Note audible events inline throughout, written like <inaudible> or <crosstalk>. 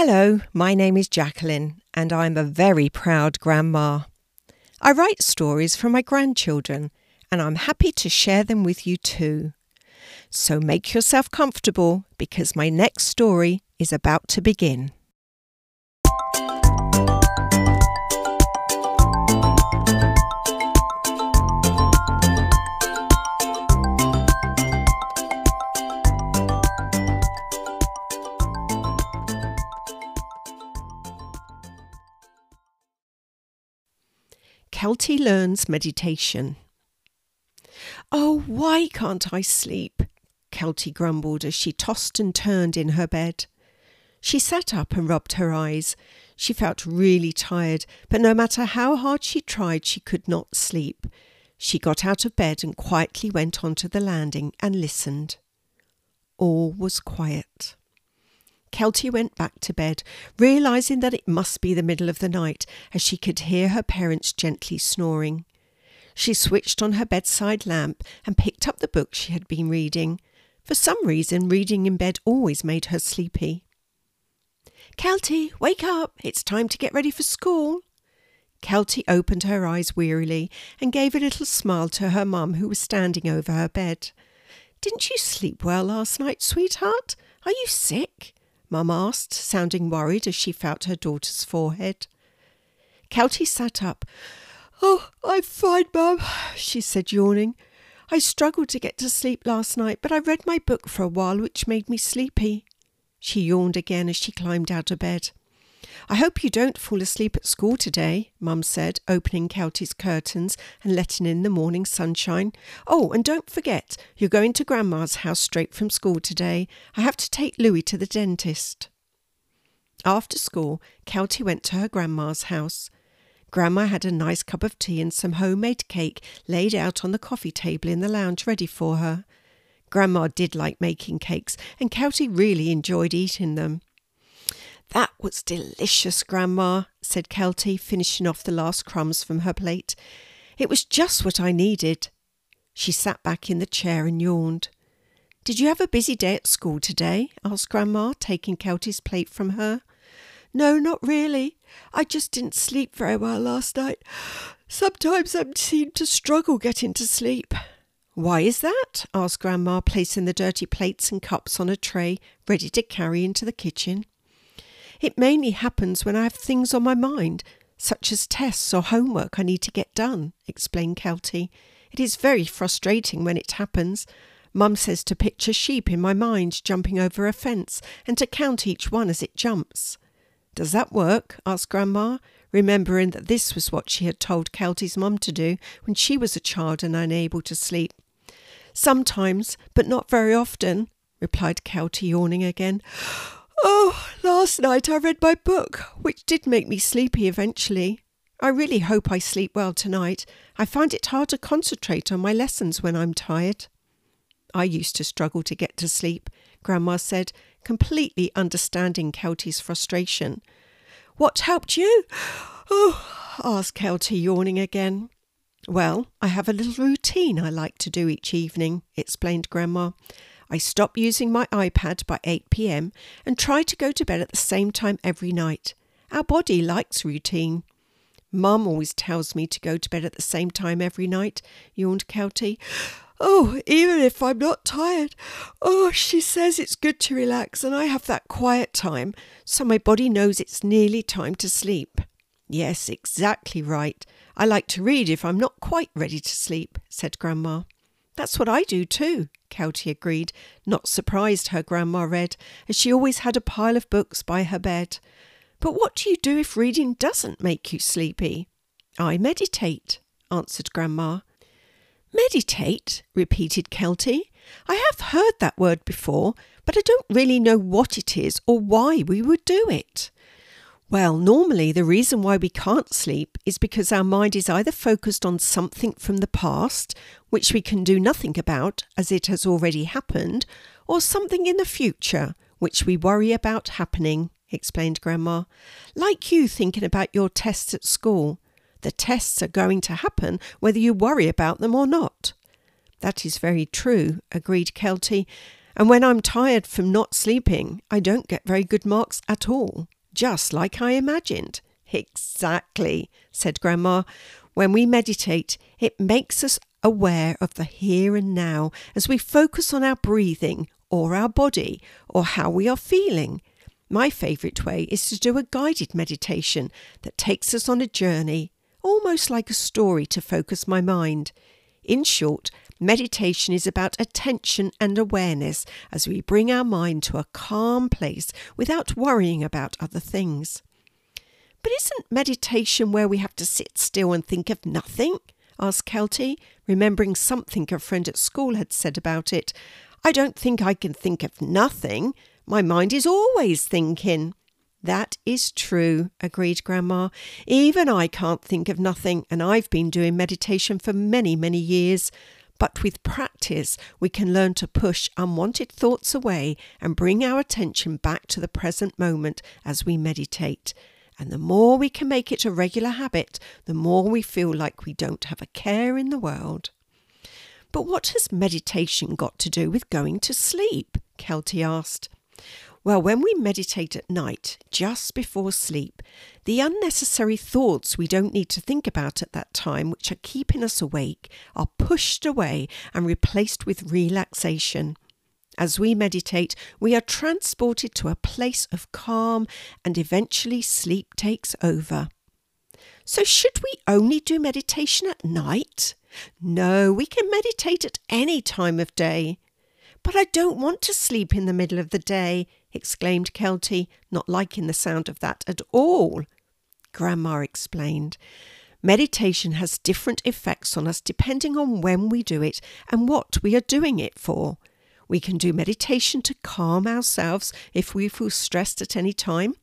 Hello, my name is Jacqueline, and I'm a very proud grandma. I write stories for my grandchildren, and I'm happy to share them with you too. So make yourself comfortable because my next story is about to begin. Kelti learns meditation. Oh, why can't I sleep? Kelti grumbled as she tossed and turned in her bed. She sat up and rubbed her eyes. She felt really tired, but no matter how hard she tried, she could not sleep. She got out of bed and quietly went onto the landing and listened. All was quiet. Kelti went back to bed, realizing that it must be the middle of the night, as she could hear her parents gently snoring. She switched on her bedside lamp and picked up the book she had been reading. For some reason, reading in bed always made her sleepy. Kelti, wake up! It's time to get ready for school. Kelti opened her eyes wearily and gave a little smile to her mum, who was standing over her bed. Didn't you sleep well last night, sweetheart? Are you sick? Mum asked, sounding worried as she felt her daughter's forehead. Kelti sat up. Oh, I'm fine, Mum, she said, yawning. I struggled to get to sleep last night, but I read my book for a while, which made me sleepy. She yawned again as she climbed out of bed. I hope you don't fall asleep at school today, Mum said, opening Kelti's curtains and letting in the morning sunshine. Oh, and don't forget, you're going to Grandma's house straight from school today. I have to take Louis to the dentist. After school, Kelti went to her grandma's house. Grandma had a nice cup of tea and some homemade cake laid out on the coffee table in the lounge ready for her. Grandma did like making cakes, and Kelti really enjoyed eating them. That was delicious, Grandma, said Kelti, finishing off the last crumbs from her plate. It was just what I needed. She sat back in the chair and yawned. Did you have a busy day at school today? asked Grandma, taking Kelti's plate from her. No, not really. I just didn't sleep very well last night. Sometimes I seem to struggle getting to sleep. Why is that? asked Grandma, placing the dirty plates and cups on a tray, ready to carry into the kitchen. It mainly happens when I have things on my mind, such as tests or homework I need to get done, explained Kelti. It is very frustrating when it happens. Mum says to picture sheep in my mind jumping over a fence and to count each one as it jumps. Does that work? asked Grandma, remembering that this was what she had told Kelti's mum to do when she was a child and unable to sleep. Sometimes, but not very often, replied Kelti, yawning again. Oh, last night I read my book, which did make me sleepy eventually. I really hope I sleep well tonight. I find it hard to concentrate on my lessons when I'm tired. I used to struggle to get to sleep, Grandma said, completely understanding Kelti's frustration. What helped you? Oh, asked Kelti, yawning again. Well, I have a little routine I like to do each evening, explained Grandma. I stop using my iPad by 8 pm and try to go to bed at the same time every night. Our body likes routine. Mum always tells me to go to bed at the same time every night, yawned Kelti. Oh, even if I'm not tired. Oh, she says it's good to relax and I have that quiet time, so my body knows it's nearly time to sleep. Yes, exactly right. I like to read if I'm not quite ready to sleep, said Grandma. That's what I do too, Kelti agreed, not surprised her grandma read, as she always had a pile of books by her bed. But what do you do if reading doesn't make you sleepy? I meditate, answered Grandma. Meditate, repeated Kelti. I have heard that word before, but I don't really know what it is or why we would do it. Well, normally the reason why we can't sleep is because our mind is either focused on something from the past, which we can do nothing about as it has already happened, or something in the future, which we worry about happening, explained Grandma. Like you thinking about your tests at school. The tests are going to happen whether you worry about them or not. That is very true, agreed Kelti, And when I'm tired from not sleeping, I don't get very good marks at all, just like I imagined. Exactly, said Grandma. When we meditate, it makes us aware of the here and now as we focus on our breathing or our body or how we are feeling. My favourite way is to do a guided meditation that takes us on a journey, almost like a story to focus my mind. In short, meditation is about attention and awareness as we bring our mind to a calm place without worrying about other things. But isn't meditation where we have to sit still and think of nothing? asked Kelti, remembering something a friend at school had said about it. I don't think I can think of nothing. My mind is always thinking. That is true, agreed Grandma. Even I can't think of nothing, and I've been doing meditation for many, many years. But with practice, we can learn to push unwanted thoughts away and bring our attention back to the present moment as we meditate. And the more we can make it a regular habit, the more we feel like we don't have a care in the world. But what has meditation got to do with going to sleep? Kelti asked. Well, when we meditate at night, just before sleep, the unnecessary thoughts we don't need to think about at that time, which are keeping us awake, are pushed away and replaced with relaxation. As we meditate, we are transported to a place of calm and eventually sleep takes over. So, should we only do meditation at night? No, we can meditate at any time of day. But I don't want to sleep in the middle of the day, exclaimed Kelti, not liking the sound of that at all. Grandma explained. Meditation has different effects on us depending on when we do it and what we are doing it for. We can do meditation to calm ourselves if we feel stressed at any time.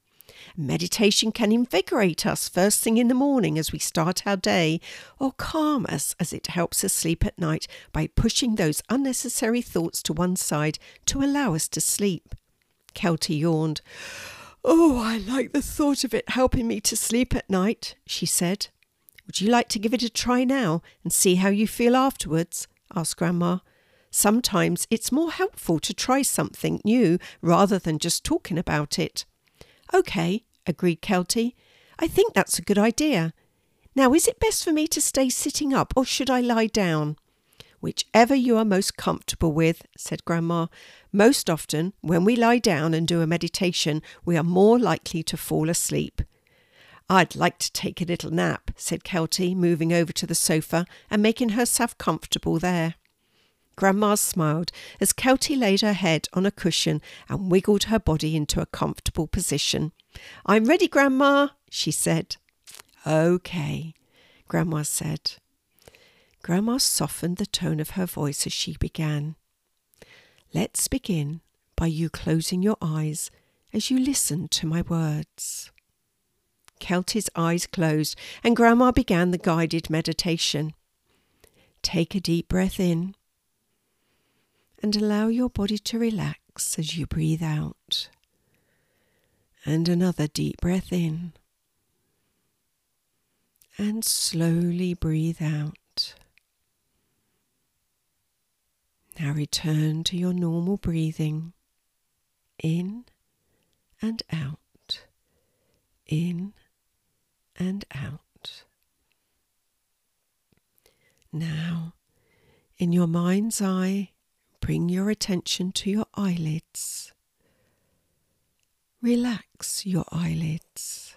Meditation can invigorate us first thing in the morning as we start our day, or calm us as it helps us sleep at night by pushing those unnecessary thoughts to one side to allow us to sleep. Kelti yawned. Oh, I like the thought of it helping me to sleep at night, she said. Would you like to give it a try now and see how you feel afterwards? asked Grandma. Sometimes it's more helpful to try something new rather than just talking about it. OK, agreed Kelti. I think that's a good idea. Now, is it best for me to stay sitting up or should I lie down? Whichever you are most comfortable with, said Grandma. Most often, when we lie down and do a meditation, we are more likely to fall asleep. I'd like to take a little nap, said Kelti, moving over to the sofa and making herself comfortable there. Grandma smiled as Kelti laid her head on a cushion and wiggled her body into a comfortable position. I'm ready, Grandma, she said. OK, Grandma said. Grandma softened the tone of her voice as she began. Let's begin by you closing your eyes as you listen to my words. Kelti's eyes closed, and Grandma began the guided meditation. Take a deep breath in and allow your body to relax as you breathe out. And another deep breath in. And slowly breathe out. Now return to your normal breathing in and out, in and out. Now, in your mind's eye, bring your attention to your eyelids. Relax your eyelids.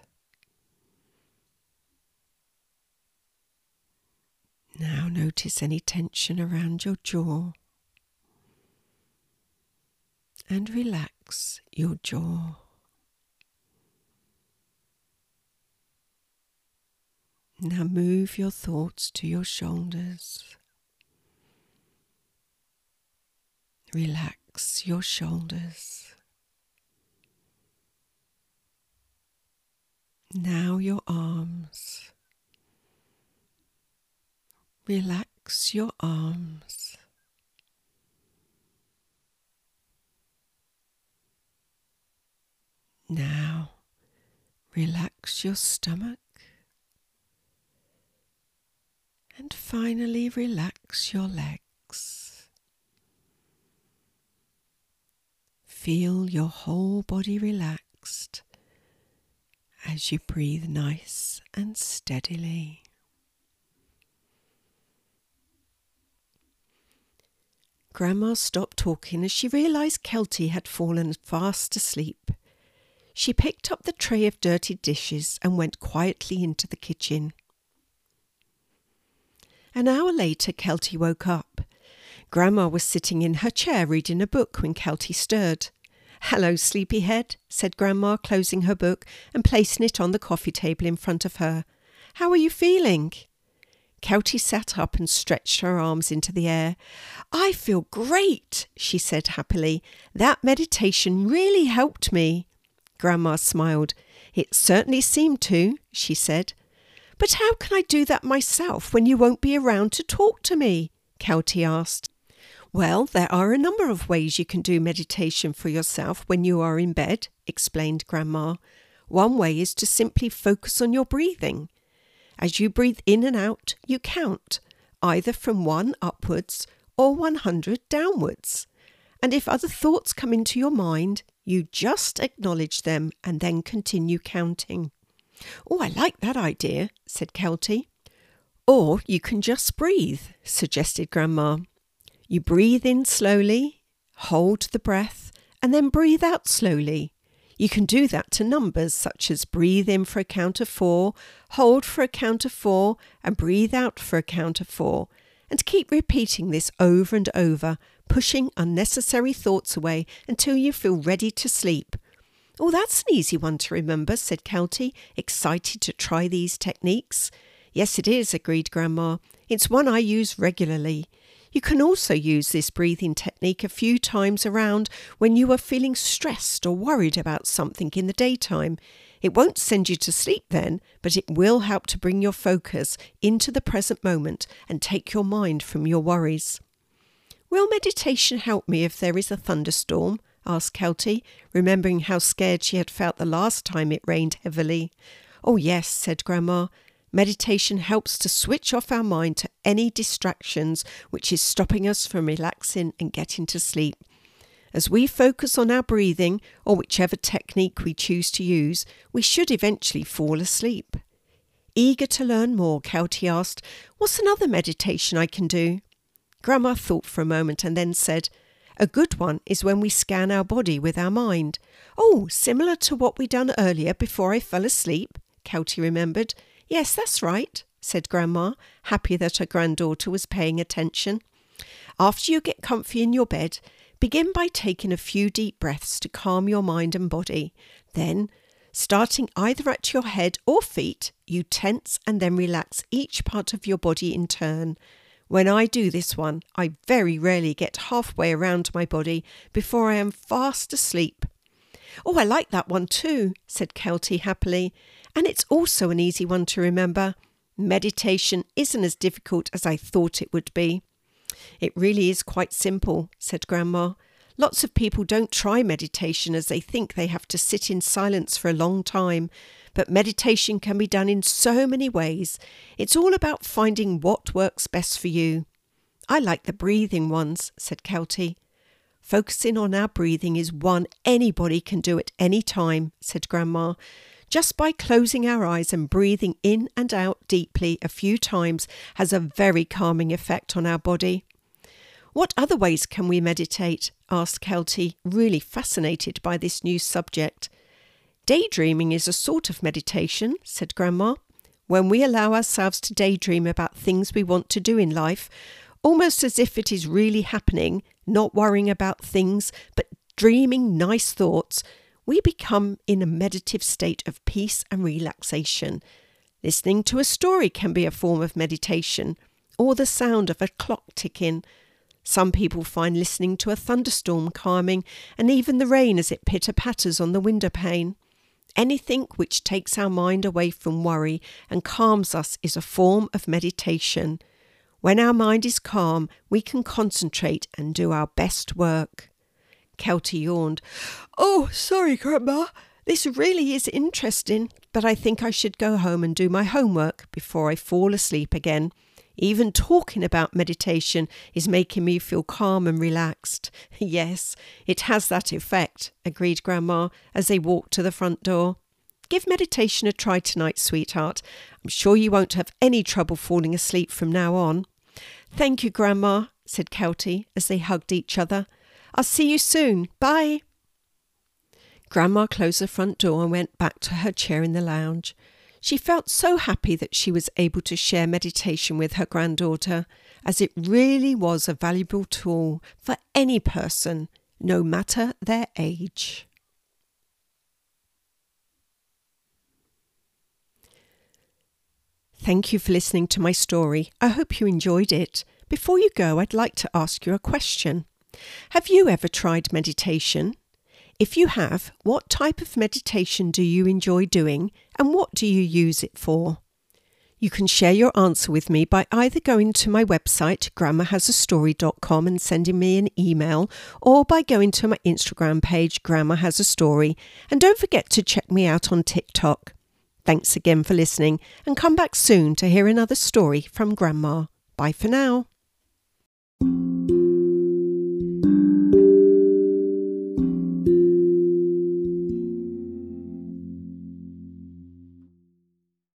Now notice any tension around your jaw and relax your jaw. Now move your thoughts to your shoulders. Relax your shoulders. Now your arms. Relax your arms. Now relax your stomach. And finally relax your legs. Feel your whole body relaxed as you breathe nice and steadily. Grandma stopped talking as she realised Kelti had fallen fast asleep. She picked up the tray of dirty dishes and went quietly into the kitchen. An hour later, Kelti woke up. Grandma was sitting in her chair reading a book when Kelti stirred. Hello, sleepyhead, said Grandma, closing her book and placing it on the coffee table in front of her. How are you feeling? Kelti sat up and stretched her arms into the air. I feel great, she said happily. That meditation really helped me. Grandma smiled. It certainly seemed to, she said. But how can I do that myself when you won't be around to talk to me? Kelti asked. Well, there are a number of ways you can do meditation for yourself when you are in bed, explained Grandma. One way is to simply focus on your breathing. As you breathe in and out, you count, either from one upwards or 100 downwards. And if other thoughts come into your mind, you just acknowledge them and then continue counting. Oh, I like that idea, said Kelti. Or you can just breathe, suggested Grandma. You breathe in slowly, hold the breath, and then breathe out slowly. You can do that to numbers such as breathe in for a count of four, hold for a count of four, and breathe out for a count of four. And keep repeating this over and over, pushing unnecessary thoughts away until you feel ready to sleep. Oh, that's an easy one to remember, said Kelti, excited to try these techniques. Yes, it is, agreed Grandma. It's one I use regularly. You can also use this breathing technique a few times around when you are feeling stressed or worried about something in the daytime. It won't send you to sleep then, but it will help to bring your focus into the present moment and take your mind from your worries. Will meditation help me if there is a thunderstorm? asked Kelti, remembering how scared she had felt the last time it rained heavily. Oh, yes, said Grandma. Meditation helps to switch off our mind to any distractions which is stopping us from relaxing and getting to sleep. As we focus on our breathing, or whichever technique we choose to use, we should eventually fall asleep. Eager to learn more, Kelti asked, What's another meditation I can do? Grandma thought for a moment and then said, A good one is when we scan our body with our mind. Oh, similar to what we done earlier before I fell asleep, Kelti remembered. Yes, that's right, said Grandma, happy that her granddaughter was paying attention. After you get comfy in your bed, begin by taking a few deep breaths to calm your mind and body. Then, starting either at your head or feet, you tense and then relax each part of your body in turn. When I do this one, I very rarely get halfway around my body before I am fast asleep. Oh, I like that one too, said Kelti happily. And it's also an easy one to remember. Meditation isn't as difficult as I thought it would be. It really is quite simple, said Grandma. Lots of people don't try meditation as they think they have to sit in silence for a long time, but meditation can be done in so many ways. It's all about finding what works best for you. I like the breathing ones, said Kelti. Focusing on our breathing is one anybody can do at any time, said Grandma. Just by closing our eyes and breathing in and out deeply a few times has a very calming effect on our body. What other ways can we meditate? asked Kelti, really fascinated by this new subject. Daydreaming is a sort of meditation, said Grandma. When we allow ourselves to daydream about things we want to do in life, almost as if it is really happening, not worrying about things, but dreaming nice thoughts, we become in a meditative state of peace and relaxation. Listening to a story can be a form of meditation, or the sound of a clock ticking. Some people find listening to a thunderstorm calming, and even the rain as it pitter patters on the window pane. Anything which takes our mind away from worry and calms us is a form of meditation. When our mind is calm, we can concentrate and do our best work. Kelti yawned. Oh, sorry, Grandma. This really is interesting, but I think I should go home and do my homework before I fall asleep again. Even talking about meditation is making me feel calm and relaxed. <laughs> Yes, it has that effect, agreed Grandma as they walked to the front door. Give meditation a try tonight, sweetheart. I'm sure you won't have any trouble falling asleep from now on. Thank you, Grandma, said Kelti as they hugged each other. I'll see you soon. Bye. Grandma closed the front door and went back to her chair in the lounge. She felt so happy that she was able to share meditation with her granddaughter, as it really was a valuable tool for any person, no matter their age. Thank you for listening to my story. I hope you enjoyed it. Before you go, I'd like to ask you a question. Have you ever tried meditation? If you have, what type of meditation do you enjoy doing and what do you use it for? You can share your answer with me by either going to my website, grandmahasastory.com, and sending me an email, or by going to my Instagram page, Grandma Has a Story. And don't forget to check me out on TikTok. Thanks again for listening and come back soon to hear another story from Grandma. Bye for now.